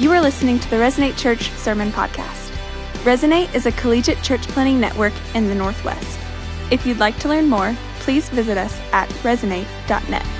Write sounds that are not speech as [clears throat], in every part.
You are listening to the Resonate Church Sermon Podcast. Resonate is a collegiate church planting network in the Northwest. If you'd like to learn more, please visit us at resonate.net.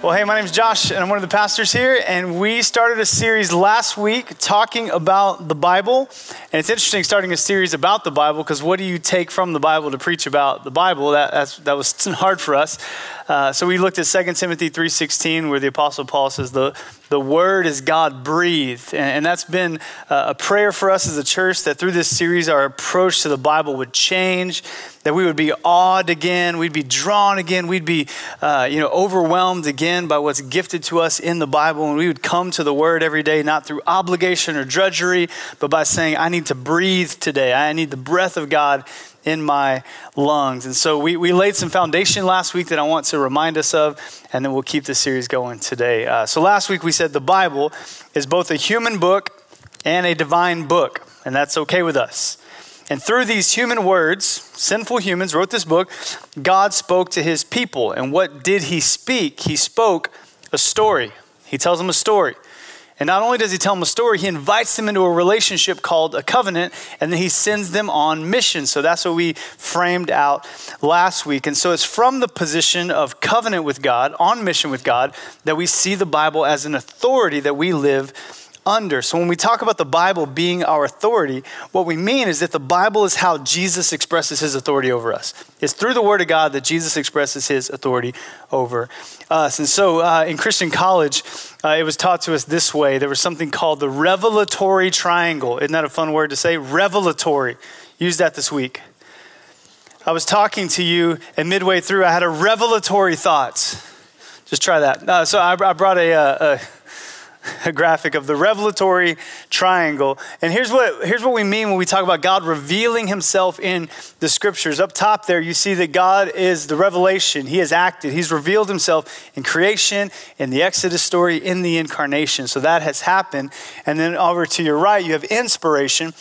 Well, hey, my name is Josh, and I'm one of the pastors here. And we started a series last week talking about the Bible. And it's interesting starting a series about the Bible because what do you take from the Bible to preach about the Bible? That, that was [laughs] hard for us. Uh, so we looked at 2 Timothy 3.16 where the Apostle Paul says the, the Word is God breathed. And, that's been uh, a prayer for us as a church that through this series our approach to the Bible would change, that we would be awed again, we'd be drawn again, we'd be uh, you know, overwhelmed again by what's gifted to us in the Bible. And we would come to the Word every day, not through obligation or drudgery, but by saying, I need to breathe today. I need the breath of God in my lungs. And so we, we laid some foundation last week that I want to remind us of, and then we'll keep the series going today. Uh, so last week we said the Bible is both a human book and a divine book, and that's okay with us. And through these human words, sinful humans wrote this book, God spoke to his people. And what did he speak? He spoke a story. He tells them a story. And not only does he tell them a story, he invites them into a relationship called a covenant, and then he sends them on mission. So that's what we framed out last week. And so it's from the position of covenant with God, on mission with God, that we see the Bible as an authority that we live under. So when we talk about the Bible being our authority, what we mean is that the Bible is how Jesus expresses his authority over us. It's through the Word of God that Jesus expresses his authority over us. And so uh, in Christian college, uh, it was taught to us this way there was something called the revelatory triangle. Isn't that a fun word to say? Revelatory. Use that this week. I was talking to you, and midway through, I had a revelatory thought. Just try that. Uh, so I, I brought a, uh, a a [laughs] graphic of the revelatory triangle. And here's what, here's what we mean when we talk about God revealing himself in the scriptures. Up top there, you see that God is the revelation. He has acted. He's revealed himself in creation, in the Exodus story, in the incarnation. So that has happened. And then over to your right, you have inspiration.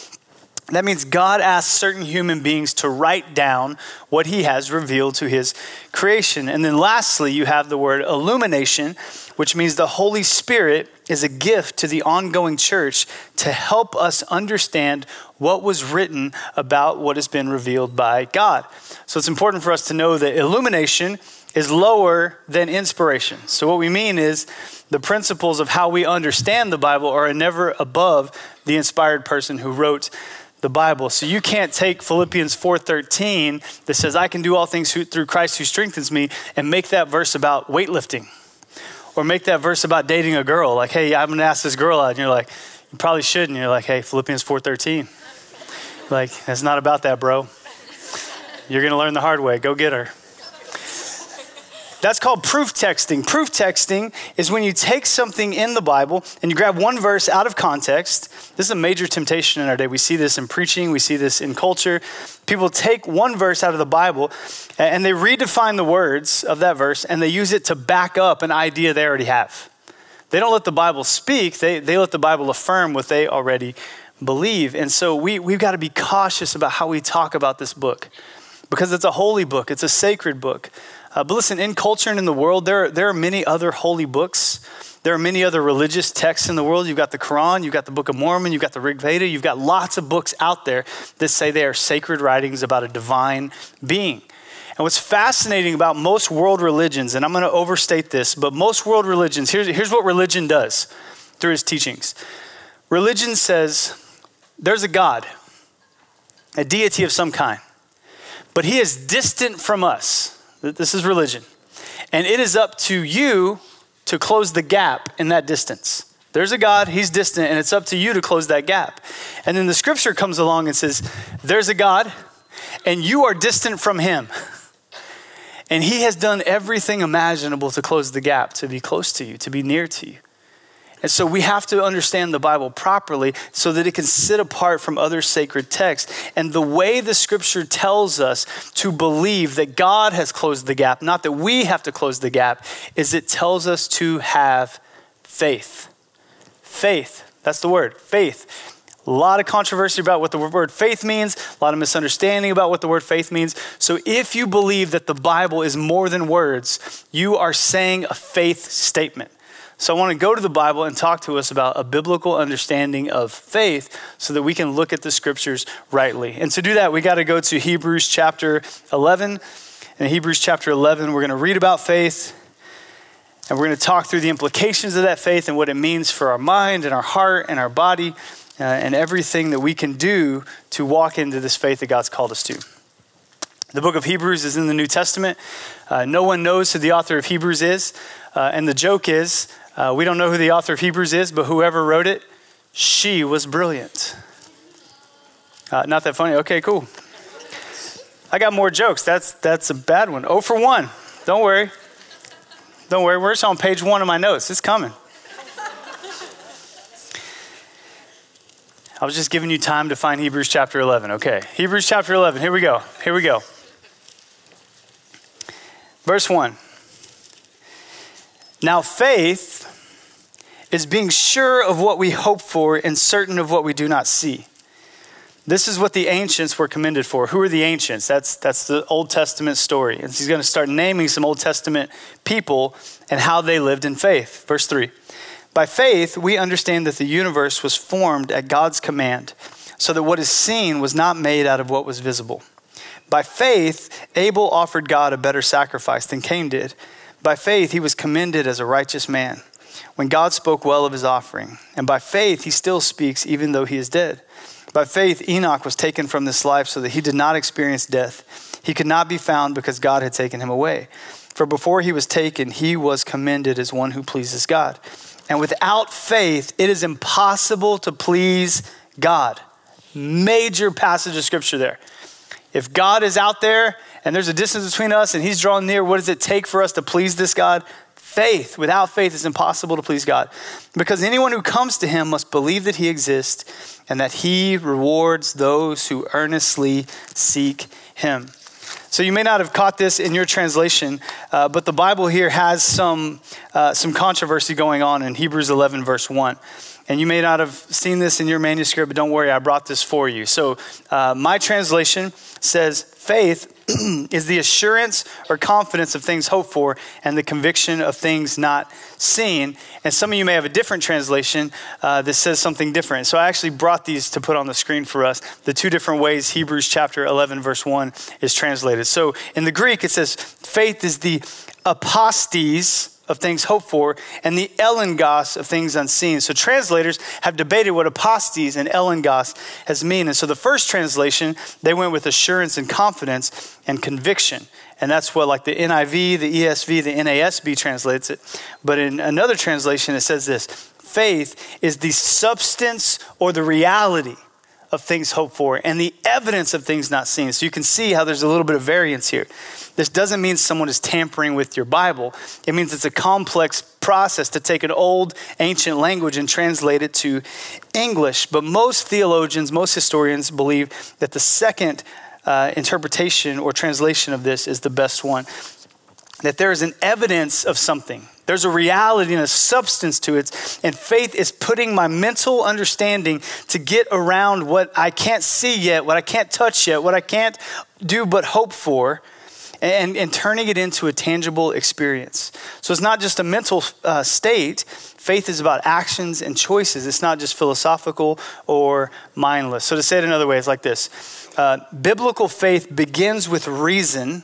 That means God asks certain human beings to write down what he has revealed to his creation. And then lastly, you have the word illumination, which means the Holy Spirit is a gift to the ongoing church to help us understand what was written about what has been revealed by God. So it's important for us to know that illumination is lower than inspiration. So what we mean is the principles of how we understand the Bible are never above the inspired person who wrote the Bible. So you can't take Philippians 4:13 that says I can do all things through Christ who strengthens me and make that verse about weightlifting. Or make that verse about dating a girl. Like, hey, I'm to ask this girl out and you're like, you probably should and you're like, hey, Philippians 4:13. Like, it's not about that, bro. You're to learn the hard way. Go get her. That's called proof texting. Proof texting is when you take something in the Bible and you grab one verse out of context. This is a major temptation in our day. We see this in preaching, we see this in culture. People take one verse out of the Bible and they redefine the words of that verse and they use it to back up an idea they already have. They don't let the Bible speak, they, they let the Bible affirm what they already believe. And so we, we've got to be cautious about how we talk about this book because it's a holy book, it's a sacred book. Uh, but listen, in culture and in the world, there, there are many other holy books. There are many other religious texts in the world. You've got the Quran, you've got the Book of Mormon, you've got the Rig Veda, you've got lots of books out there that say they are sacred writings about a divine being. And what's fascinating about most world religions, and I'm going to overstate this, but most world religions, here's, here's what religion does through its teachings. Religion says there's a God, a deity of some kind, but he is distant from us. This is religion. And it is up to you to close the gap in that distance. There's a God, he's distant, and it's up to you to close that gap. And then the scripture comes along and says, There's a God, and you are distant from him. And he has done everything imaginable to close the gap, to be close to you, to be near to you. And so we have to understand the Bible properly so that it can sit apart from other sacred texts. And the way the scripture tells us to believe that God has closed the gap, not that we have to close the gap, is it tells us to have faith. Faith, that's the word, faith. A lot of controversy about what the word faith means, a lot of misunderstanding about what the word faith means. So if you believe that the Bible is more than words, you are saying a faith statement. So I want to go to the Bible and talk to us about a biblical understanding of faith so that we can look at the scriptures rightly. And to do that, we got to go to Hebrews chapter 11. In Hebrews chapter 11, we're going to read about faith and we're going to talk through the implications of that faith and what it means for our mind and our heart and our body uh, and everything that we can do to walk into this faith that God's called us to. The book of Hebrews is in the New Testament. Uh, no one knows who the author of Hebrews is. Uh, and the joke is uh, we don't know who the author of Hebrews is, but whoever wrote it, she was brilliant. Uh, not that funny. Okay, cool. I got more jokes. That's that's a bad one. Oh for one. Don't worry. Don't worry. We're just on page one of my notes. It's coming. I was just giving you time to find Hebrews chapter 11. Okay. Hebrews chapter 11. Here we go. Here we go. Verse 1. Now, faith is being sure of what we hope for and certain of what we do not see. This is what the ancients were commended for. Who are the ancients? That's, that's the Old Testament story. And he's going to start naming some Old Testament people and how they lived in faith. Verse 3 By faith, we understand that the universe was formed at God's command, so that what is seen was not made out of what was visible. By faith, Abel offered God a better sacrifice than Cain did. By faith, he was commended as a righteous man when God spoke well of his offering. And by faith, he still speaks even though he is dead. By faith, Enoch was taken from this life so that he did not experience death. He could not be found because God had taken him away. For before he was taken, he was commended as one who pleases God. And without faith, it is impossible to please God. Major passage of scripture there. If God is out there and there's a distance between us and he's drawing near, what does it take for us to please this God? Faith. Without faith, it's impossible to please God. Because anyone who comes to him must believe that he exists and that he rewards those who earnestly seek him. So you may not have caught this in your translation, uh, but the Bible here has some, uh, some controversy going on in Hebrews 11, verse 1. And you may not have seen this in your manuscript, but don't worry, I brought this for you. So uh, my translation says, faith [clears throat] is the assurance or confidence of things hoped for and the conviction of things not seen. And some of you may have a different translation uh, that says something different. So I actually brought these to put on the screen for us the two different ways Hebrews chapter 11, verse 1 is translated. So in the Greek, it says, faith is the apostes of things hoped for and the elenchos of things unseen. So translators have debated what apostes and elengos has mean. And so the first translation, they went with assurance and confidence and conviction. And that's what like the NIV, the ESV, the NASB translates it. But in another translation, it says this, faith is the substance or the reality of things hoped for and the evidence of things not seen. So you can see how there's a little bit of variance here. This doesn't mean someone is tampering with your Bible. It means it's a complex process to take an old ancient language and translate it to English. But most theologians, most historians believe that the second uh, interpretation or translation of this is the best one. That there is an evidence of something there's a reality and a substance to it. And faith is putting my mental understanding to get around what I can't see yet, what I can't touch yet, what I can't do but hope for, and, and turning it into a tangible experience. So it's not just a mental uh, state. Faith is about actions and choices. It's not just philosophical or mindless. So to say it another way, it's like this uh, Biblical faith begins with reason,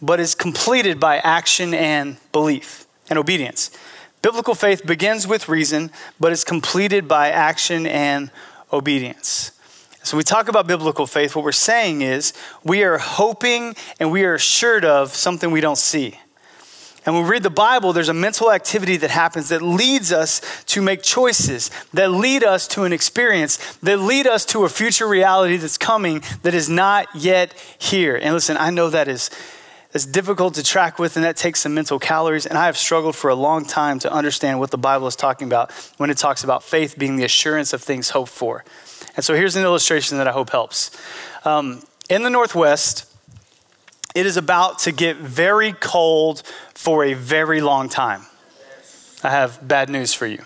but is completed by action and belief and obedience. Biblical faith begins with reason, but is completed by action and obedience. So, we talk about biblical faith, what we're saying is we are hoping and we are assured of something we don't see. And when we read the Bible, there's a mental activity that happens that leads us to make choices, that lead us to an experience, that lead us to a future reality that's coming that is not yet here. And listen, I know that is that's difficult to track with, and that takes some mental calories. And I have struggled for a long time to understand what the Bible is talking about when it talks about faith being the assurance of things hoped for. And so here's an illustration that I hope helps. Um, in the Northwest, it is about to get very cold for a very long time. I have bad news for you.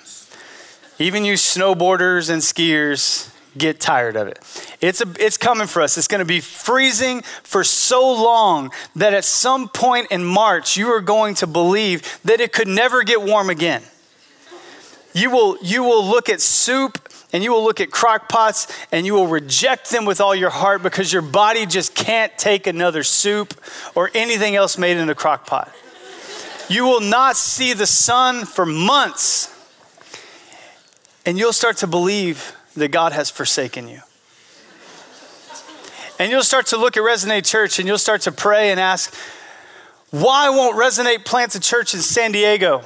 Even you snowboarders and skiers, get tired of it. It's, a, it's coming for us. It's going to be freezing for so long that at some point in March, you are going to believe that it could never get warm again. You will, you will look at soup and you will look at crock pots and you will reject them with all your heart because your body just can't take another soup or anything else made in a crock pot. You will not see the sun for months. And you'll start to believe that God has forsaken you. And you'll start to look at Resonate Church and you'll start to pray and ask, why won't Resonate plant a church in San Diego?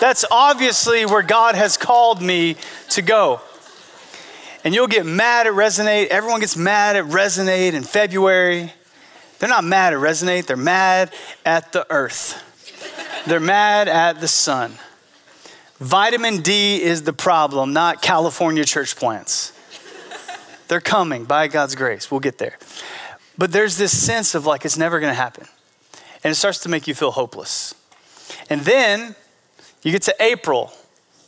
That's obviously where God has called me to go. And you'll get mad at Resonate. Everyone gets mad at Resonate in February. They're not mad at Resonate, they're mad at the earth. They're mad at the sun. Vitamin D is the problem, not California church plants. They're coming by God's grace. We'll get there. But there's this sense of like it's never going to happen. And it starts to make you feel hopeless. And then you get to April,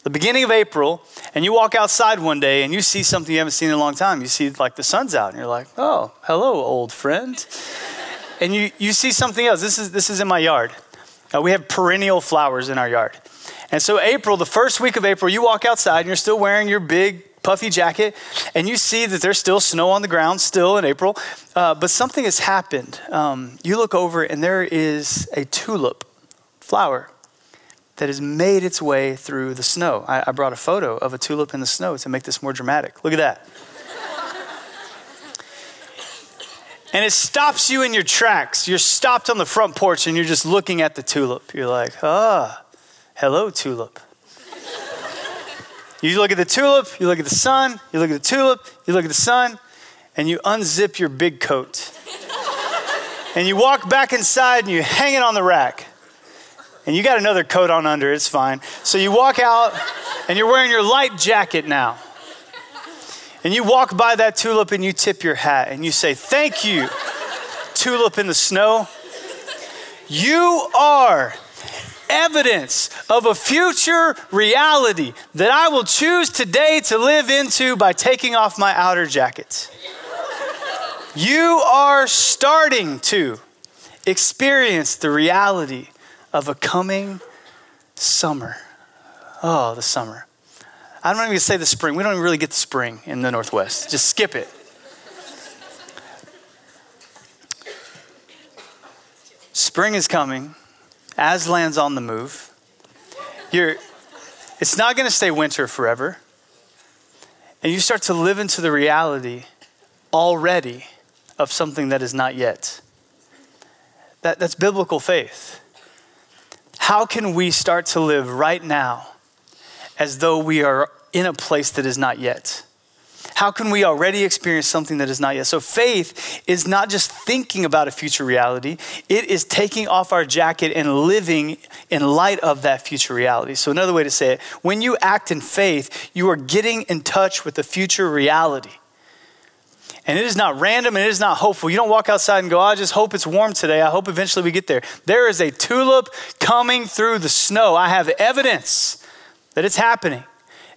the beginning of April, and you walk outside one day and you see something you haven't seen in a long time. You see like the sun's out and you're like, "Oh, hello, old friend." and you you see something else. This is this is in my yard. Uh, we have perennial flowers in our yard. And so, April, the first week of April, you walk outside and you're still wearing your big puffy jacket, and you see that there's still snow on the ground, still in April. Uh, but something has happened. Um, you look over, and there is a tulip flower that has made its way through the snow. I, I brought a photo of a tulip in the snow to make this more dramatic. Look at that. and it stops you in your tracks. You're stopped on the front porch and you're just looking at the tulip. You're like, ah, hello, tulip. you look at the tulip, you look at the sun, you look at the tulip, you look at the sun, and you unzip your big coat. and you walk back inside and you hang it on the rack. And you got another coat on under, it's fine. So you walk out and you're wearing your light jacket now. And you walk by that tulip and you tip your hat and you say, Thank you, tulip in the snow. You are evidence of a future reality that I will choose today to live into by taking off my outer jacket. You are starting to experience the reality of a coming summer. Oh, the summer. I don't even say the spring. We don't even really get the spring in the Northwest. Just skip it. Spring is coming. Aslan's on the move. You're, it's not going to stay winter forever. And you start to live into the reality already of something that is not yet. That, that's biblical faith. How can we start to live right now as though we are in a place that is not yet? How can we already experience something that is not yet? So, faith is not just thinking about a future reality, it is taking off our jacket and living in light of that future reality. So, another way to say it when you act in faith, you are getting in touch with the future reality. And it is not random and it is not hopeful. You don't walk outside and go, I just hope it's warm today. I hope eventually we get there. There is a tulip coming through the snow. I have evidence that it's happening.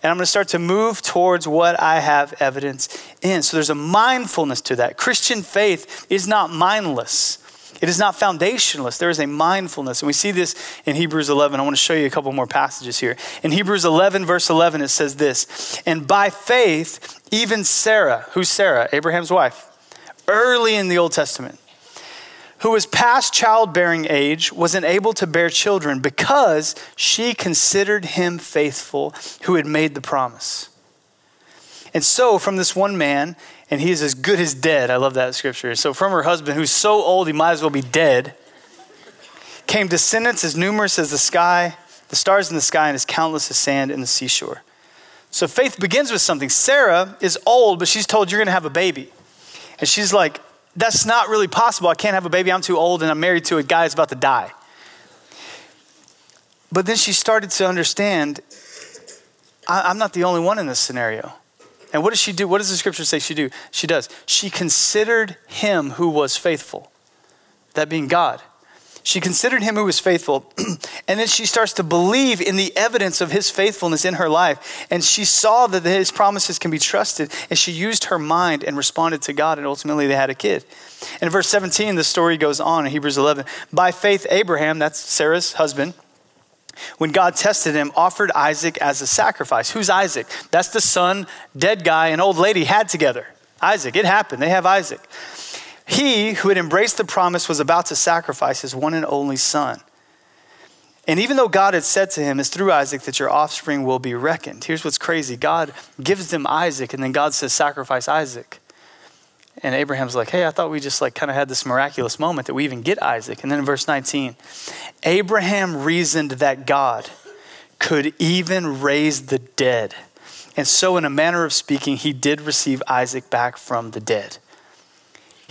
And I'm going to start to move towards what I have evidence in. So there's a mindfulness to that. Christian faith is not mindless. It is not foundationalist. There is a mindfulness. And we see this in Hebrews 11. I want to show you a couple more passages here. In Hebrews 11, verse 11, it says this And by faith, even Sarah, who's Sarah, Abraham's wife, early in the Old Testament, who was past childbearing age, wasn't able to bear children because she considered him faithful who had made the promise. And so, from this one man, and he is as good as dead, I love that scripture. So, from her husband, who's so old he might as well be dead, came descendants as numerous as the sky, the stars in the sky, and as countless as sand in the seashore. So, faith begins with something. Sarah is old, but she's told you're going to have a baby. And she's like, that's not really possible. I can't have a baby. I'm too old and I'm married to a guy who's about to die. But then she started to understand I, am not the only one in this scenario. And what does she do? What does the scripture say she do? She does. She considered him who was faithful, that being God. She considered him who was faithful. [clears throat] and then she starts to believe in the evidence of his faithfulness in her life. And she saw that his promises can be trusted. And she used her mind and responded to God. And ultimately, they had a kid. And in verse 17, the story goes on in Hebrews 11. By faith, Abraham, that's Sarah's husband, when God tested him, offered Isaac as a sacrifice. Who's Isaac? That's the son, dead guy, and old lady had together. Isaac. It happened. They have Isaac. He who had embraced the promise was about to sacrifice his one and only son. And even though God had said to him, it's through Isaac that your offspring will be reckoned. Here's what's crazy God gives them Isaac, and then God says, sacrifice Isaac. And Abraham's like, hey, I thought we just like kind of had this miraculous moment that we even get Isaac. And then in verse 19, Abraham reasoned that God could even raise the dead. And so, in a manner of speaking, he did receive Isaac back from the dead.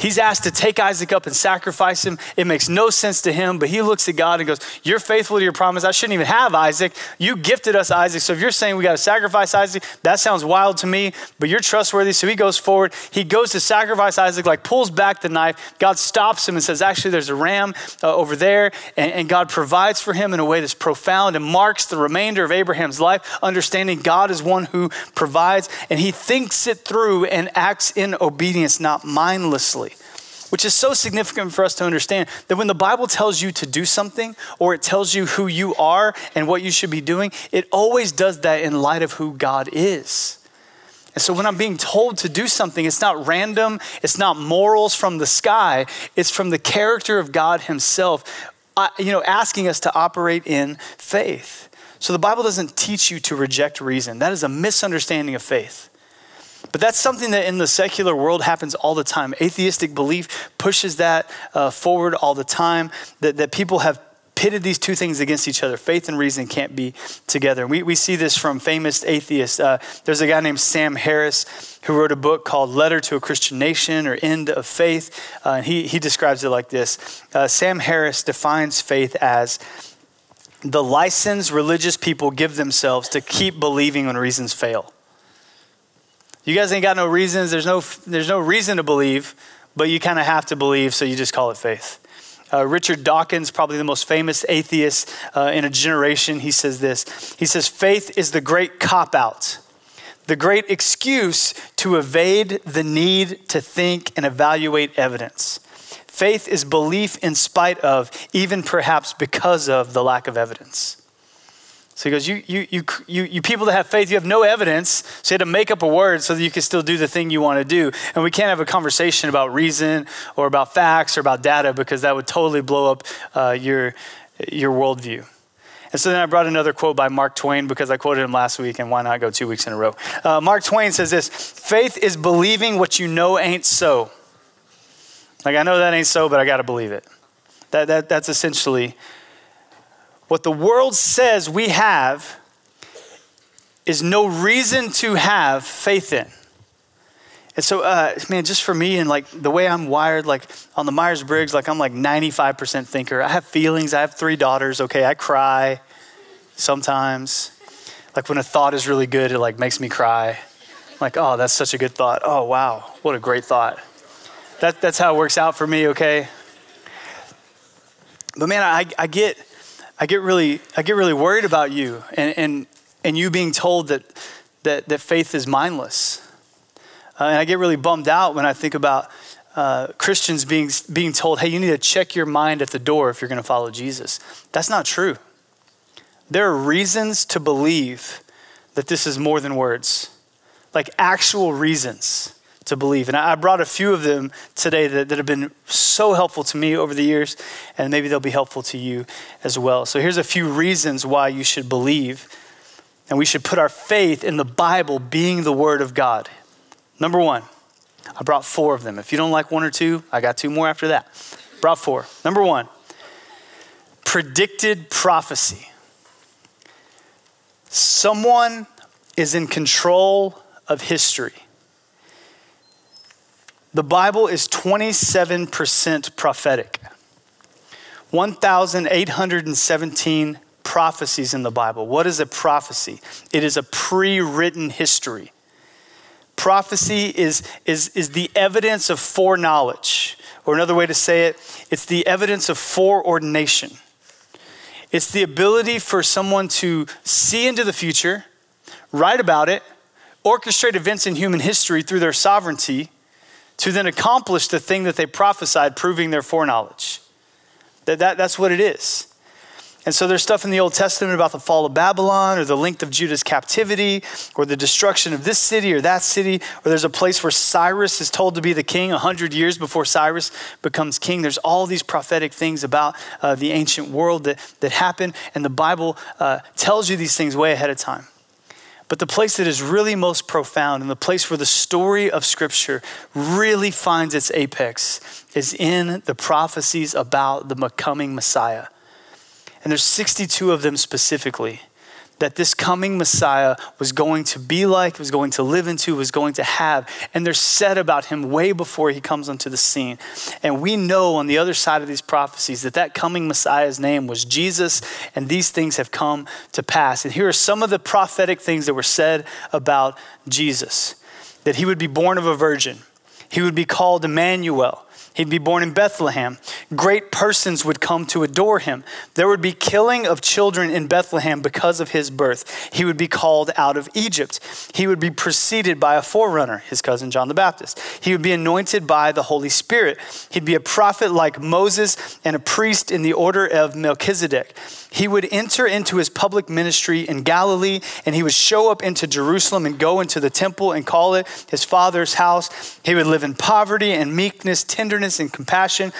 He's asked to take Isaac up and sacrifice him. It makes no sense to him, but he looks at God and goes, You're faithful to your promise. I shouldn't even have Isaac. You gifted us Isaac. So if you're saying we got to sacrifice Isaac, that sounds wild to me, but you're trustworthy. So he goes forward. He goes to sacrifice Isaac, like pulls back the knife. God stops him and says, Actually, there's a ram uh, over there. And, and God provides for him in a way that's profound and marks the remainder of Abraham's life, understanding God is one who provides. And he thinks it through and acts in obedience, not mindlessly which is so significant for us to understand that when the Bible tells you to do something or it tells you who you are and what you should be doing, it always does that in light of who God is. And so when I'm being told to do something, it's not random, it's not morals from the sky, it's from the character of God Himself, uh, you know, asking us to operate in faith. So the Bible doesn't teach you to reject reason. That is a misunderstanding of faith. But that's something that in the secular world happens all the time. Atheistic belief pushes that uh, forward all the time, that, that people have pitted these two things against each other. Faith and reason can't be together. We, we see this from famous atheists. Uh, there's a guy named Sam Harris who wrote a book called Letter to a Christian Nation or End of Faith. Uh, and he, he describes it like this uh, Sam Harris defines faith as the license religious people give themselves to keep believing when reasons fail. You guys ain't got no reasons. There's no, there's no reason to believe, but you kind of have to believe, so you just call it faith. Uh, Richard Dawkins, probably the most famous atheist uh, in a generation, he says this. He says, Faith is the great cop out, the great excuse to evade the need to think and evaluate evidence. Faith is belief in spite of, even perhaps because of, the lack of evidence. So he goes, you, you, you, you, you people that have faith, you have no evidence, so you had to make up a word so that you can still do the thing you want to do. And we can't have a conversation about reason or about facts or about data because that would totally blow up uh, your, your worldview. And so then I brought another quote by Mark Twain because I quoted him last week, and why not go two weeks in a row? Uh, Mark Twain says this Faith is believing what you know ain't so. Like, I know that ain't so, but I got to believe it. That, that, that's essentially what the world says we have is no reason to have faith in. And so, uh, man, just for me and like the way I'm wired, like on the Myers Briggs, like I'm like 95% thinker. I have feelings. I have three daughters. Okay, I cry sometimes. Like when a thought is really good, it like makes me cry. Like, oh, that's such a good thought. Oh, wow, what a great thought. That, that's how it works out for me. Okay. But man, I, I get I get really, I get really worried about you and, and, and you being told that, that, that faith is mindless. Uh, and I get really bummed out when I think about uh, Christians being, being told, hey, you need to check your mind at the door if you're going to follow Jesus. That's not true. There are reasons to believe that this is more than words, like actual reasons to believe. And I brought a few of them today that, that have been so helpful to me over the years, and maybe they'll be helpful to you as well. So here's a few reasons why you should believe, and we should put our faith in the Bible being the Word of God. Number one, I brought four of them. If you don't like one or two, I got two more after that. Brought four. Number one, predicted prophecy. Someone is in control of history. The Bible is 27% prophetic. 1,817 prophecies in the Bible. What is a prophecy? It is a pre written history. Prophecy is, is, is the evidence of foreknowledge or another way to say it, it's the evidence of foreordination. It's the ability for someone to see into the future, write about it, orchestrate events in human history through their sovereignty, to then accomplish the thing that they prophesied, proving their foreknowledge. That, that, that's what it is. And so there's stuff in the Old Testament about the fall of Babylon or the length of Judah's captivity or the destruction of this city or that city, or there's a place where Cyrus is told to be the king 100 years before Cyrus becomes king. There's all these prophetic things about uh, the ancient world that, that happen, and the Bible uh, tells you these things way ahead of time. But the place that is really most profound and the place where the story of Scripture really finds its apex is in the prophecies about the coming Messiah. And there's 62 of them specifically that this coming Messiah was going to be like, was going to live into, was going to have. And they're said about him way before he comes onto the scene. And we know on the other side of these prophecies that that coming Messiah's name was Jesus, and these things have come to pass. And here are some of the prophetic things that were said about Jesus that he would be born of a virgin, he would be called Emmanuel. He'd be born in Bethlehem. Great persons would come to adore him. There would be killing of children in Bethlehem because of his birth. He would be called out of Egypt. He would be preceded by a forerunner, his cousin John the Baptist. He would be anointed by the Holy Spirit. He'd be a prophet like Moses and a priest in the order of Melchizedek. He would enter into his public ministry in Galilee and he would show up into Jerusalem and go into the temple and call it his father's house. He would live in poverty and meekness, tenderness and compassion.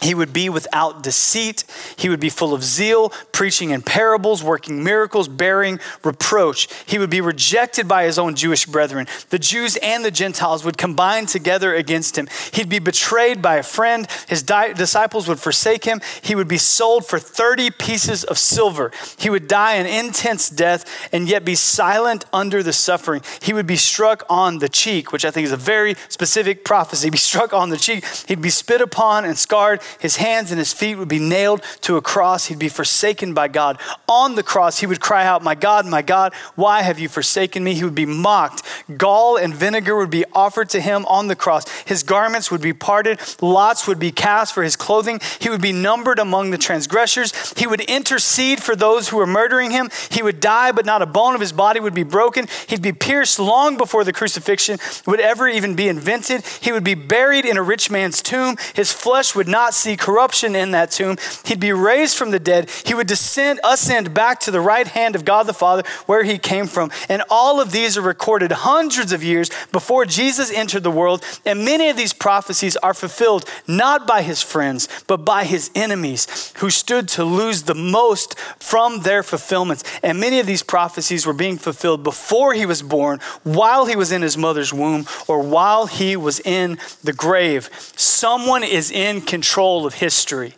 He would be without deceit. He would be full of zeal, preaching in parables, working miracles, bearing reproach. He would be rejected by his own Jewish brethren. The Jews and the Gentiles would combine together against him. He'd be betrayed by a friend. His di- disciples would forsake him. He would be sold for 30 pieces of silver. He would die an intense death and yet be silent under the suffering. He would be struck on the cheek, which I think is a very specific prophecy. Be struck on the cheek. He'd be spit upon and scarred his hands and his feet would be nailed to a cross. He'd be forsaken by God. On the cross, he would cry out, My God, my God, why have you forsaken me? He would be mocked. Gall and vinegar would be offered to him on the cross. His garments would be parted. Lots would be cast for his clothing. He would be numbered among the transgressors. He would intercede for those who were murdering him. He would die, but not a bone of his body would be broken. He'd be pierced long before the crucifixion would ever even be invented. He would be buried in a rich man's tomb. His flesh would not see corruption in that tomb. He'd be raised from the dead. He would descend, ascend back to the right hand of God the Father, where he came from. And all of these are recorded hundreds of years before Jesus entered the world. And many of these prophecies are fulfilled not by his friends, but by his enemies who stood to lose the most from their fulfillments. And many of these prophecies were being fulfilled before he was born, while he was in his mother's womb, or while he was in the grave. Someone is in control control of history.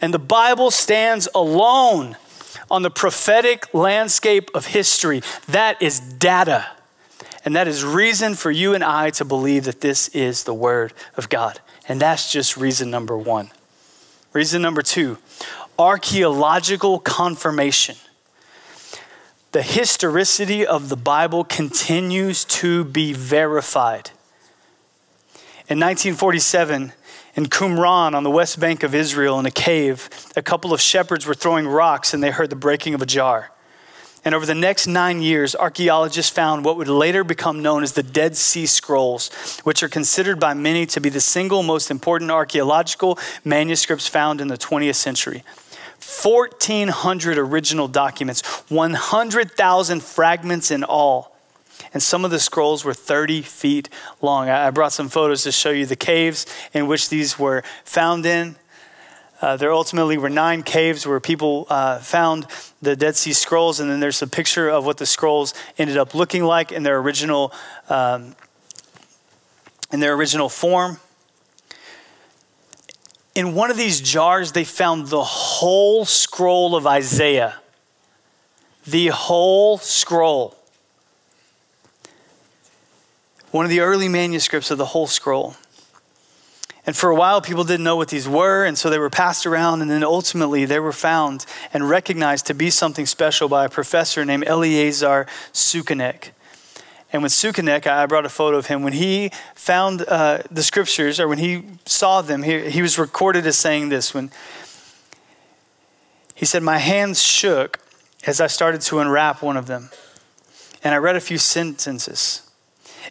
And the Bible stands alone on the prophetic landscape of history. That is data. And that is reason for you and I to believe that this is the Word of God. And that's just reason number one. Reason number two archaeological confirmation. The historicity of the Bible continues to be verified. In 1947, in Qumran on the west bank of Israel in a cave, a couple of shepherds were throwing rocks and they heard the breaking of a jar. And over the next nine years, archaeologists found what would later become known as the Dead Sea Scrolls, which are considered by many to be the single most important archaeological manuscripts found in the 20th century. 1,400 original documents, 100,000 fragments in all and some of the scrolls were 30 feet long. I brought some photos to show you the caves in which these were found in. Uh, there ultimately were nine caves where people uh, found the Dead Sea Scrolls, and then there's a picture of what the scrolls ended up looking like in their original um, in their original form. In one of these jars, they found the whole scroll of Isaiah. The whole scroll one of the early manuscripts of the whole scroll. And for a while, people didn't know what these were, and so they were passed around, and then ultimately they were found and recognized to be something special by a professor named Eleazar Sukenik. And with Sukenik, I brought a photo of him. When he found uh, the scriptures, or when he saw them, he, he was recorded as saying this. When he said, "My hands shook as I started to unwrap one of them, and I read a few sentences.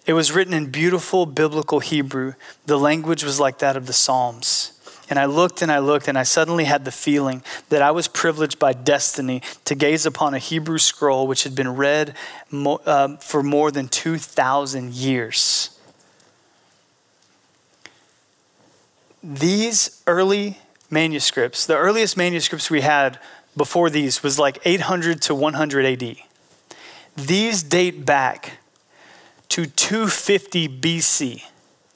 It was written in beautiful biblical Hebrew. The language was like that of the Psalms." And I looked and I looked, and I suddenly had the feeling that I was privileged by destiny to gaze upon a Hebrew scroll which had been read mo- uh, for more than 2,000 years. These early manuscripts, the earliest manuscripts we had before these was like 800 to 100 AD. These date back to 250 BC.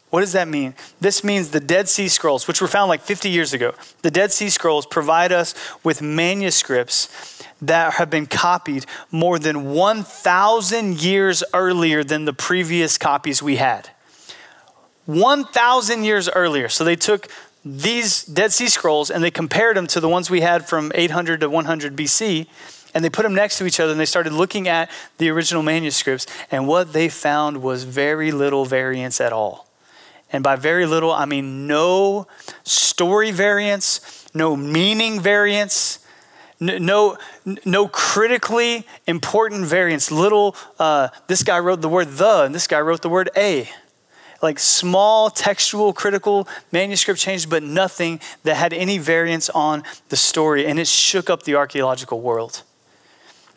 What does that mean? This means the Dead Sea Scrolls, which were found like 50 years ago, the Dead Sea Scrolls provide us with manuscripts that have been copied more than 1,000 years earlier than the previous copies we had. 1,000 years earlier. So they took these Dead Sea Scrolls and they compared them to the ones we had from 800 to 100 BC and they put them next to each other and they started looking at the original manuscripts and what they found was very little variance at all and by very little, I mean no story variance, no meaning variance, no, no critically important variance. Little, uh, this guy wrote the word the, and this guy wrote the word a. Like small textual critical manuscript changes, but nothing that had any variance on the story. And it shook up the archaeological world.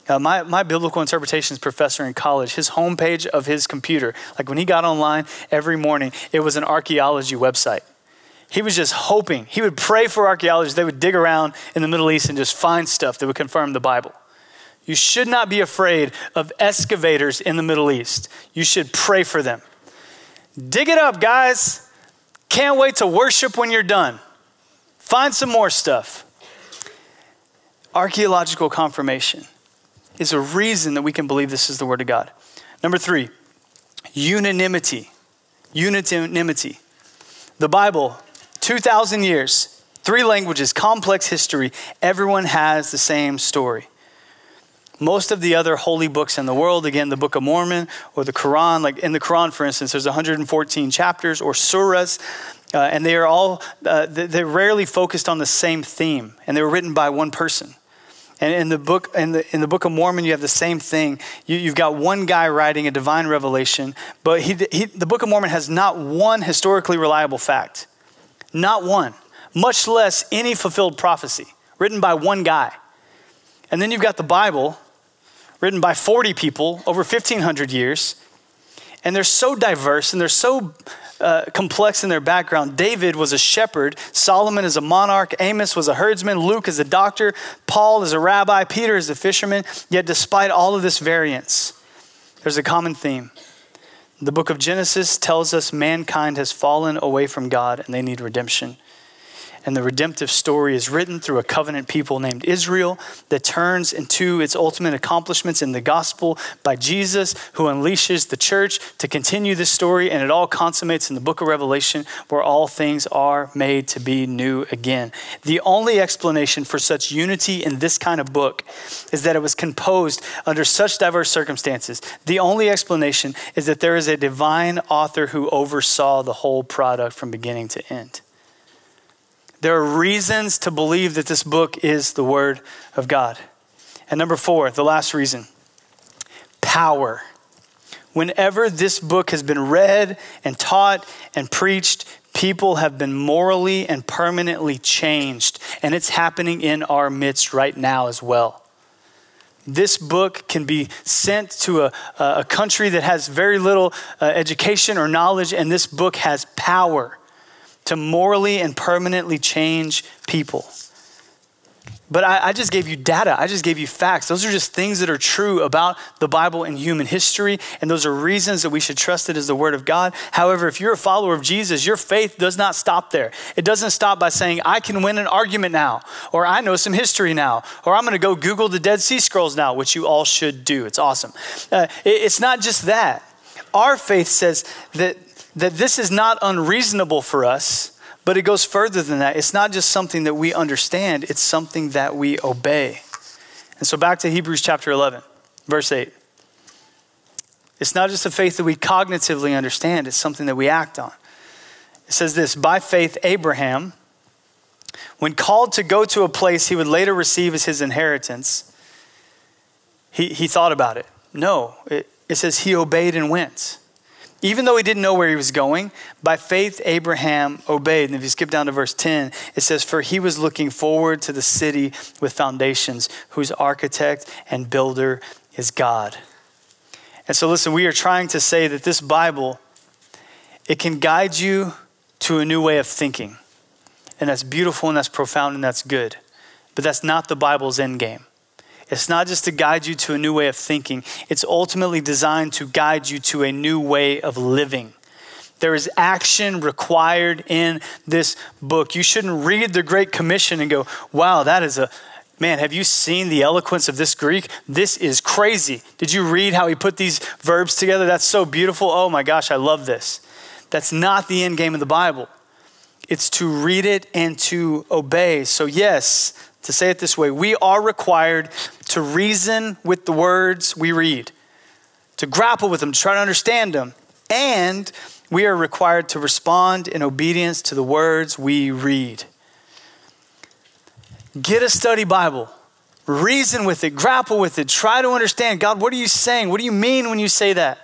Uh, my, my biblical interpretations professor in college, his homepage of his computer, like when he got online every morning, it was an archaeology website. He was just hoping, he would pray for archaeologists. They would dig around in the Middle East and just find stuff that would confirm the Bible. You should not be afraid of excavators in the Middle East. You should pray for them. Dig it up, guys. Can't wait to worship when you're done. Find some more stuff. Archaeological confirmation is a reason that we can believe this is the Word of God. Number three, unanimity. Unanimity. The Bible, 2,000 years, three languages, complex history, everyone has the same story. Most of the other holy books in the world, again, the Book of Mormon or the Quran, like in the Quran, for instance, there's 114 chapters or surahs, uh, and they are all, uh, they're rarely focused on the same theme, and they were written by one person. And in the book, in the, in the Book of Mormon, you have the same thing. You, have got one guy writing a divine revelation, but he, he, the Book of Mormon has not one historically reliable fact. Not one. Much less any fulfilled prophecy written by one guy. And then you've got the Bible written by 40 people over 1,500 years. And they're so diverse and they're so uh, complex in their background. David was a shepherd, Solomon is a monarch, Amos was a herdsman, Luke is a doctor, Paul is a rabbi, Peter is a fisherman. Yet, despite all of this variance, there's a common theme. The book of Genesis tells us mankind has fallen away from God and they need redemption and the redemptive story is written through a covenant people named Israel that turns into its ultimate accomplishments in the gospel by Jesus, who unleashes the church to continue this story, and it all consummates in the book of Revelation, where all things are made to be new again. The only explanation for such unity in this kind of book is that it was composed under such diverse circumstances. The only explanation is that there is a divine author who oversaw the whole product from beginning to end. There are reasons to believe that this book is the Word of God. And number four, the last reason power. Whenever this book has been read and taught and preached, people have been morally and permanently changed. And it's happening in our midst right now as well. This book can be sent to a, a country that has very little uh, education or knowledge, and this book has power to morally and permanently change people. But I, I, just gave you data. I just gave you facts. Those are just things that are true about the Bible and human history, and those are reasons that we should trust it as the Word of God. However, if you're a follower of Jesus, your faith does not stop there. It doesn't stop by saying, I can win an argument now, or I know some history now, or I'm going to go Google the Dead Sea Scrolls now, which you all should do. It's awesome. Uh, it, it's not just that. Our faith says that that this is not unreasonable for us, but it goes further than that. It's not just something that we understand, it's something that we obey. And so back to Hebrews chapter 11, verse 8. It's not just a faith that we cognitively understand, it's something that we act on. It says this By faith, Abraham, when called to go to a place he would later receive as his inheritance, he, he thought about it. No, it, it says he obeyed and went. Even though he didn't know where he was going, by faith Abraham obeyed. And if you skip down to verse 10, it says, For he was looking forward to the city with foundations, whose architect and builder is God. And so, listen, we are trying to say that this Bible, it can guide you to a new way of thinking. And that's beautiful and that's profound and that's good. But that's not the Bible's end game. It's not just to guide you to a new way of thinking, it's ultimately designed to guide you to a new way of living. There is action required in this book. You shouldn't read the Great Commission and go, wow, that is a, man, have you seen the eloquence of this Greek? This is crazy. Did you read how he put these verbs together? That's so beautiful. Oh my gosh, I love this. That's not the end game of the Bible. It's to read it and to obey. So, yes, to say it this way, we are required to reason with the words we read, to grapple with them, to try to understand them, and we are required to respond in obedience to the words we read. Get a study Bible. Reason with it, grapple with it, try to understand God, what are you saying? What do you mean when you say that?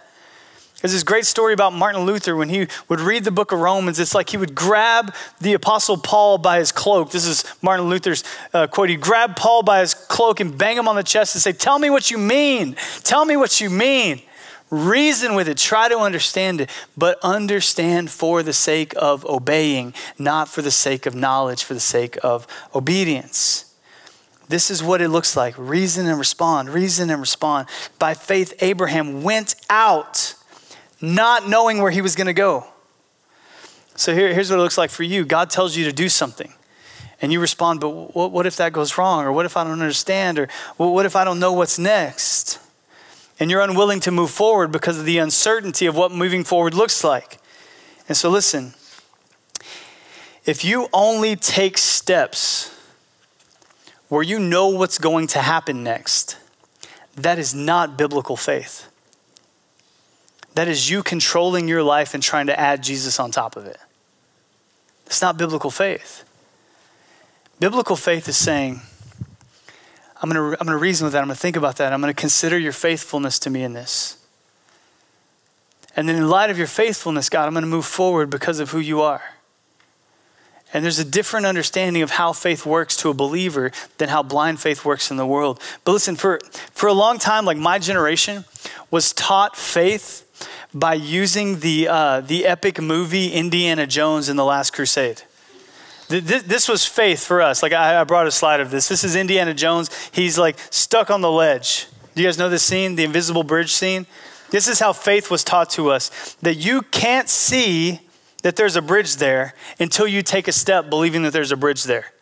There's this great story about Martin Luther when he would read the book of Romans. It's like he would grab the Apostle Paul by his cloak. This is Martin Luther's uh, quote. He'd grab Paul by his cloak and bang him on the chest and say, Tell me what you mean. Tell me what you mean. Reason with it. Try to understand it, but understand for the sake of obeying, not for the sake of knowledge, for the sake of obedience. This is what it looks like reason and respond, reason and respond. By faith, Abraham went out not knowing where he was going to go. So here, here's what it looks like for you God tells you to do something. And you respond, but what, what if that goes wrong? Or what if I don't understand? Or well, what if I don't know what's next? And you're unwilling to move forward because of the uncertainty of what moving forward looks like. And so, listen if you only take steps where you know what's going to happen next, that is not biblical faith. That is you controlling your life and trying to add Jesus on top of it. It's not biblical faith. Biblical faith is saying, I'm going to I'm going to reason with that. I'm going to think about that. I'm going to consider your faithfulness to me in this. And then, in light of your faithfulness, God, I'm going to move forward because of who you are. And there's a different understanding of how faith works to a believer than how blind faith works in the world. But listen, for, for a long time, like my generation was taught faith by using the, uh, the epic movie Indiana Jones in the Last Crusade. This was faith for us. Like, I brought a slide of this. This is Indiana Jones. He's like stuck on the ledge. Do you guys know this scene, the invisible bridge scene? This is how faith was taught to us that you can't see that there's a bridge there until you take a step believing that there's a bridge there.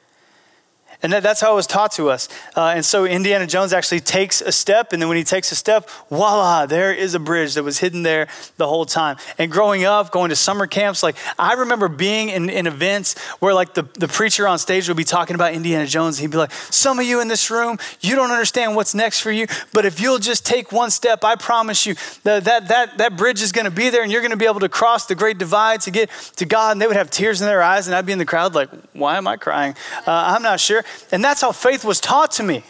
And that, that's how it was taught to us. Uh, and so Indiana Jones actually takes a step, and then when he takes a step, voila, there is a bridge that was hidden there the whole time. And growing up, going to summer camps, like I remember being in, in events where like the, the preacher on stage would be talking about Indiana Jones. He'd be like, Some of you in this room, you don't understand what's next for you, but if you'll just take one step, I promise you that that, that, that bridge is going to be there, and you're going to be able to cross the great divide to get to God. And they would have tears in their eyes, and I'd be in the crowd like, Why am I crying? Uh, I'm not sure. And that's how faith was taught to me.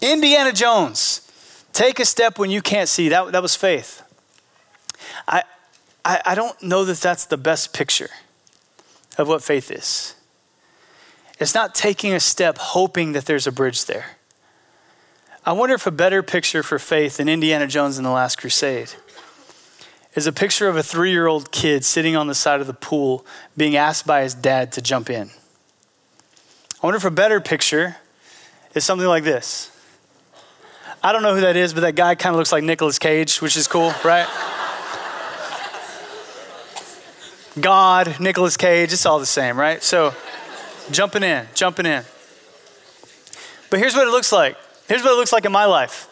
Indiana Jones, take a step when you can't see. That, that was faith. I, I, I don't know that that's the best picture of what faith is. It's not taking a step hoping that there's a bridge there. I wonder if a better picture for faith than Indiana Jones in the Last Crusade is a picture of a three year old kid sitting on the side of the pool being asked by his dad to jump in. I wonder if a better picture is something like this. I don't know who that is, but that guy kind of looks like Nicolas Cage, which is cool, right? God, Nicolas Cage, it's all the same, right? So, jumping in, jumping in. But here's what it looks like. Here's what it looks like in my life.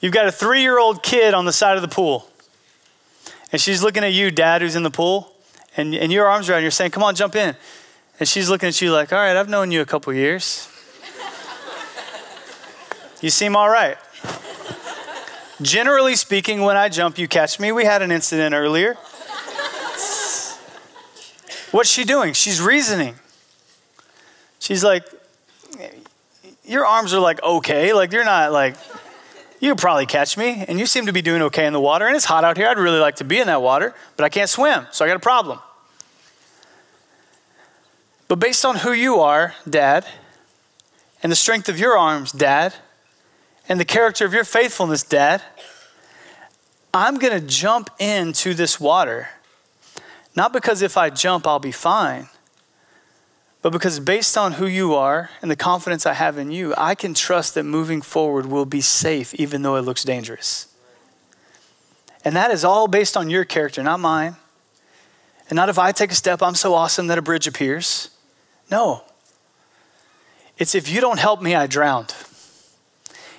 You've got a three year old kid on the side of the pool, and she's looking at you, dad, who's in the pool, and, and your arms around, you're saying, Come on, jump in. And she's looking at you like, all right, I've known you a couple years. you seem all right. Generally speaking, when I jump, you catch me. We had an incident earlier. What's she doing? She's reasoning. She's like, Your arms are like okay. Like, you're not like, you probably catch me, and you seem to be doing okay in the water, and it's hot out here. I'd really like to be in that water, but I can't swim, so I got a problem. But based on who you are, Dad, and the strength of your arms, Dad, and the character of your faithfulness, Dad, I'm going to jump into this water. Not because if I jump, I'll be fine, but because based on who you are and the confidence I have in you, I can trust that moving forward will be safe, even though it looks dangerous. And that is all based on your character, not mine. And not if I take a step, I'm so awesome that a bridge appears. No. It's if you don't help me, I drowned.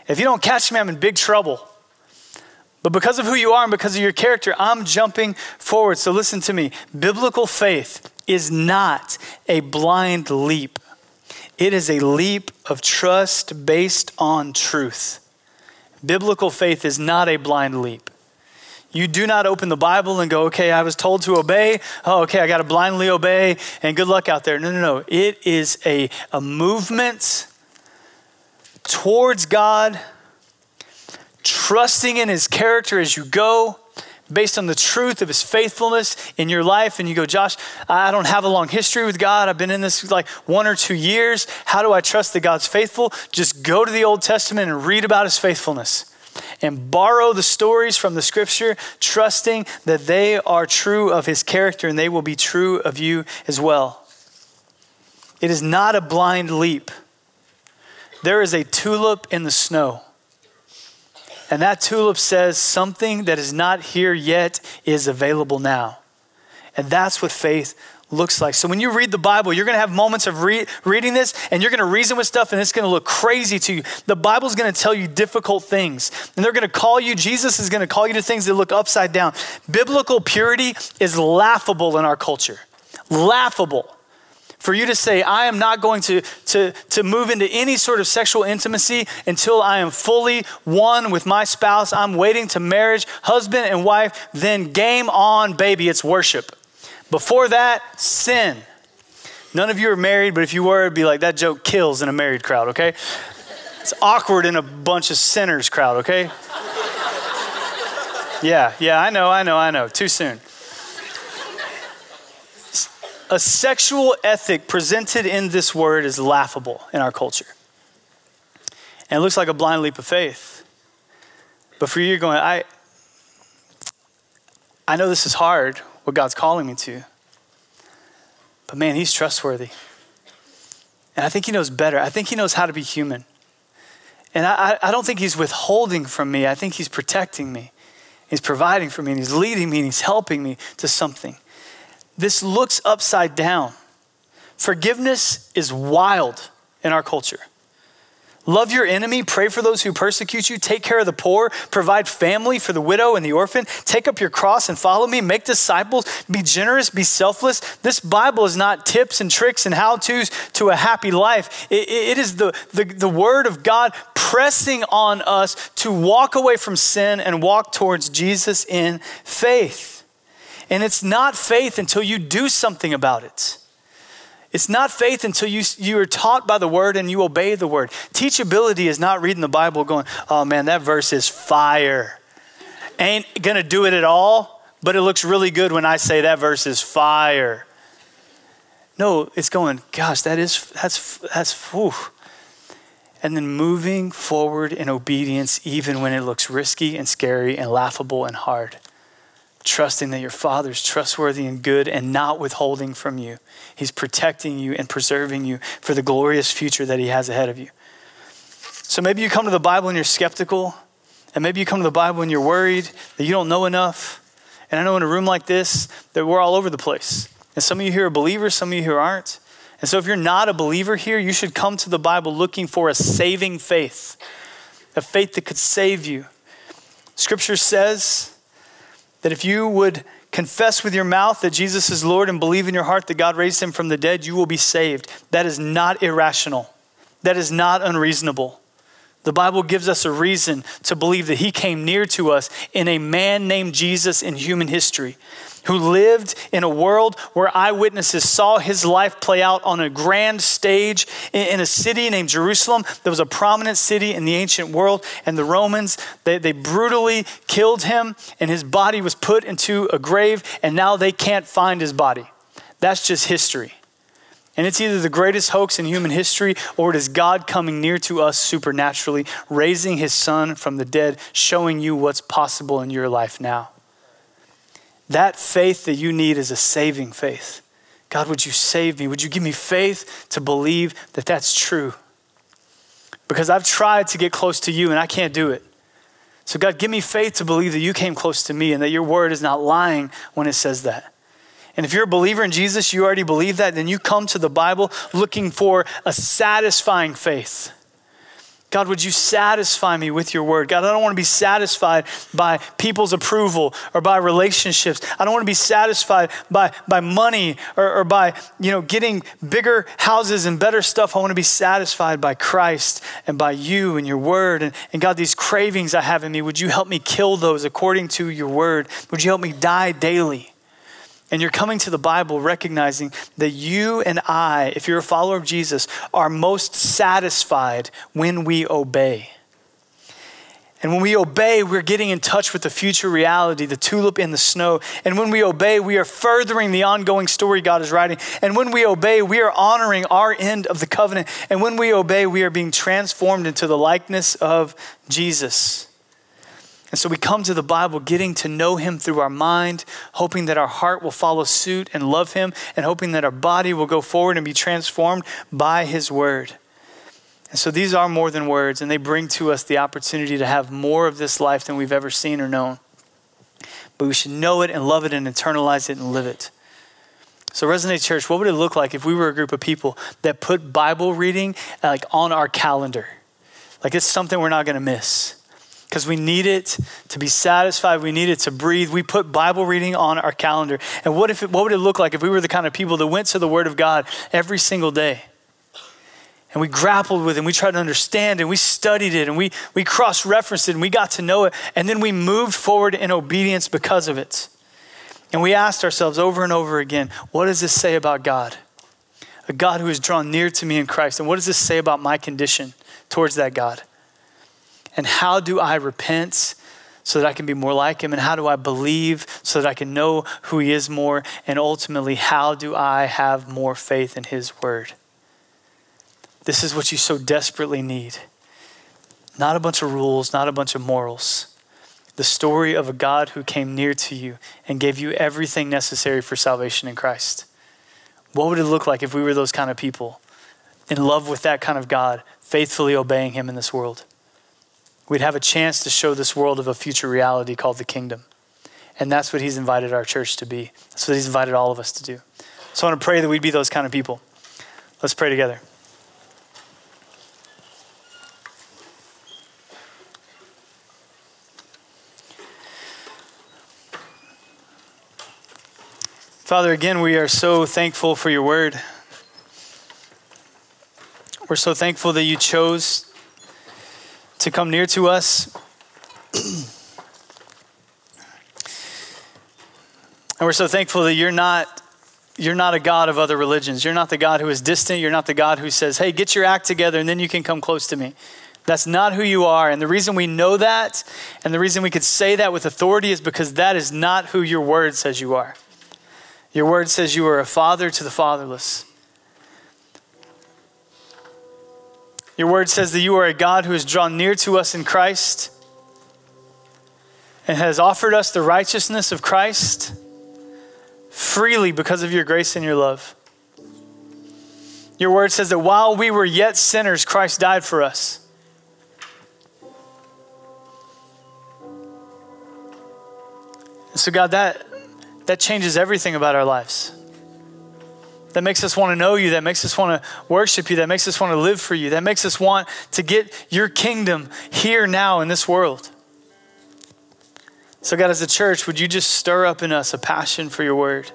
If you don't catch me, I'm in big trouble. But because of who you are and because of your character, I'm jumping forward. So listen to me. Biblical faith is not a blind leap, it is a leap of trust based on truth. Biblical faith is not a blind leap. You do not open the Bible and go, okay, I was told to obey. Oh, okay, I got to blindly obey, and good luck out there. No, no, no. It is a, a movement towards God, trusting in His character as you go, based on the truth of His faithfulness in your life. And you go, Josh, I don't have a long history with God. I've been in this like one or two years. How do I trust that God's faithful? Just go to the Old Testament and read about His faithfulness and borrow the stories from the scripture, trusting that they are true of his character and they will be true of you as well. It is not a blind leap. There is a tulip in the snow. And that tulip says something that is not here yet is available now. And that's what faith looks like. So when you read the Bible, you're going to have moments of re- reading this and you're going to reason with stuff and it's going to look crazy to you. The Bible's going to tell you difficult things and they're going to call you, Jesus is going to call you to things that look upside down. Biblical purity is laughable in our culture. Laughable. For you to say, I am not going to, to, to move into any sort of sexual intimacy until I am fully one with my spouse. I'm waiting to marriage, husband and wife, then game on, baby, it's worship. Before that, sin. None of you are married, but if you were, it'd be like that joke kills in a married crowd, okay? It's awkward in a bunch of sinners crowd, okay? Yeah, yeah, I know, I know, I know. Too soon. A sexual ethic presented in this word is laughable in our culture. And it looks like a blind leap of faith. But for you, you're going, I, I know this is hard what God's calling me to. But man, He's trustworthy. And I think He knows better. I think He knows how to be human. And I, I don't think He's withholding from me, I think He's protecting me. He's providing for me, and He's leading me, and He's helping me to something. This looks upside down. Forgiveness is wild in our culture. Love your enemy, pray for those who persecute you, take care of the poor, provide family for the widow and the orphan, take up your cross and follow me, make disciples, be generous, be selfless. This Bible is not tips and tricks and how to's to a happy life. it, it is the, the, the Word of God pressing on us to walk away from sin and walk towards Jesus in faith. And it's not faith until you do something about it. It's not faith until you, you are taught by the word and you obey the word. Teachability is not reading the Bible going, oh man, that verse is fire. Ain't gonna do it at all, but it looks really good when I say that verse is fire. No, it's going, gosh, that is, that's, that's, whew. And then moving forward in obedience, even when it looks risky and scary and laughable and hard trusting that your Father is trustworthy and good and not withholding from you. He's protecting you and preserving you for the glorious future that He has ahead of you. So maybe you come to the Bible and you're skeptical, and maybe you come to the Bible and you're worried that you don't know enough. And I know in a room like this that we're all over the place. And some of you here are believers, some of you here aren't. And so if you're not a believer here, you should come to the Bible looking for a saving faith, a faith that could save you. Scripture says that if you would confess with your mouth that Jesus is Lord and believe in your heart that God raised him from the dead, you will be saved. That is not irrational. That is not unreasonable. The Bible gives us a reason to believe that he came near to us in a man named Jesus in human history, who lived in a world where eyewitnesses saw his life play out on a grand stage in a city named Jerusalem. That was a prominent city in the ancient world. And the Romans, they, they brutally killed him, and his body was put into a grave, and now they can't find his body. That's just history. And it's either the greatest hoax in human history or it is God coming near to us supernaturally, raising his son from the dead, showing you what's possible in your life now. That faith that you need is a saving faith. God, would you save me? Would you give me faith to believe that that's true? Because I've tried to get close to you and I can't do it. So, God, give me faith to believe that you came close to me and that your word is not lying when it says that. And if you're a believer in Jesus, you already believe that, then you come to the Bible looking for a satisfying faith. God, would you satisfy me with your word? God, I don't want to be satisfied by people's approval or by relationships. I don't want to be satisfied by, by money or, or by, you know, getting bigger houses and better stuff. I want to be satisfied by Christ and by you and your word. And, and God, these cravings I have in me, would you help me kill those according to your word? Would you help me die daily? And you're coming to the Bible recognizing that you and I, if you're a follower of Jesus, are most satisfied when we obey. And when we obey, we're getting in touch with the future reality, the tulip in the snow. And when we obey, we are furthering the ongoing story God is writing. And when we obey, we are honoring our end of the covenant. And when we obey, we are being transformed into the likeness of Jesus. And so we come to the Bible getting to know Him through our mind, hoping that our heart will follow suit and love Him, and hoping that our body will go forward and be transformed by His Word. And so these are more than words, and they bring to us the opportunity to have more of this life than we've ever seen or known. But we should know it and love it and internalize it and live it. So, Resonate Church, what would it look like if we were a group of people that put Bible reading like on our calendar? Like it's something we're not going to miss because we need it to be satisfied. We need it to breathe. We put Bible reading on our calendar. And what, if it, what would it look like if we were the kind of people that went to the Word of God every single day? And we grappled with it and we tried to understand and we studied it and we, we cross referenced it and we got to know it. And then we moved forward in obedience because of it. And we asked ourselves over and over again what does this say about God? A God who is drawn near to me in Christ. And what does this say about my condition towards that God? And how do I repent so that I can be more like him? And how do I believe so that I can know who he is more? And ultimately, how do I have more faith in his word? This is what you so desperately need. Not a bunch of rules, not a bunch of morals. The story of a God who came near to you and gave you everything necessary for salvation in Christ. What would it look like if we were those kind of people, in love with that kind of God, faithfully obeying Him in this world? We'd have a chance to show this world of a future reality called the kingdom. And that's what he's invited our church to be. That's what he's invited all of us to do. So I want to pray that we'd be those kind of people. Let's pray together. Father, again, we are so thankful for your word. We're so thankful that you chose to come near to us. and we're so thankful that you're not you're not a God of other religions. You're not the God who is distant. You're not the God who says, hey, get your act together and then you can come close to me. That's not who you are. And the reason we know that and the reason we could say that with authority is because that is not who your word says you are. Your word says you are a father to the fatherless. Your word says that you are a God who has drawn near to us in Christ and has offered us the righteousness of Christ freely because of your grace and your love. Your word says that while we were yet sinners, Christ died for us. So, God, that, that changes everything about our lives that makes us want to know you, that makes us want to worship you, that makes us want to live for you, that makes us want to get your kingdom here now in this world. So, God, as a church, would you just stir up in us a passion for your word?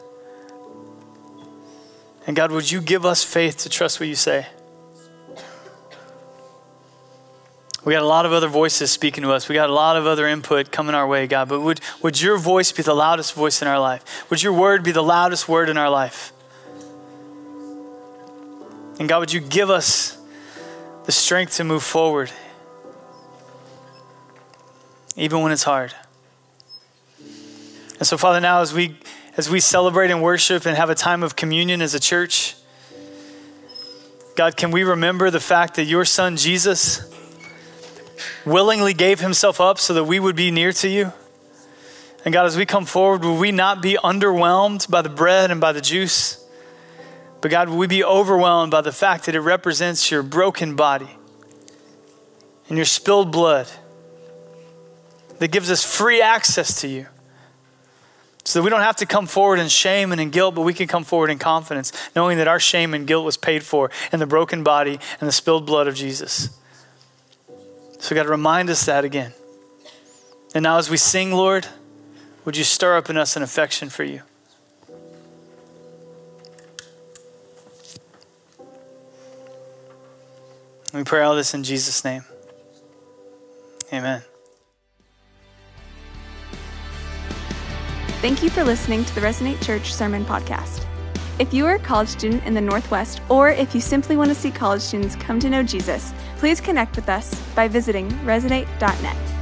And God, would you give us faith to trust what you say? We got a lot of other voices speaking to us. We got a lot of other input coming our way, God. But would, would your voice be the loudest voice in our life? Would your word be the loudest word in our life? And God, would you give us the strength to move forward, even when it's hard? And so, Father, now as we as we celebrate and worship and have a time of communion as a church, God, can we remember the fact that your son Jesus willingly gave himself up so that we would be near to you? And God, as we come forward, will we not be underwhelmed by the bread and by the juice? But God, we be overwhelmed by the fact that it represents your broken body and your spilled blood that gives us free access to you? So that we don't have to come forward in shame and in guilt, but we can come forward in confidence, knowing that our shame and guilt was paid for in the broken body and the spilled blood of Jesus. So, God, remind us that again. And now, as we sing, Lord, would you stir up in us an affection for you? We pray all this in Jesus' name. Amen. Thank you for listening to the Resonate Church Sermon Podcast. If you are a college student in the Northwest, or if you simply want to see college students come to know Jesus, please connect with us by visiting resonate.net.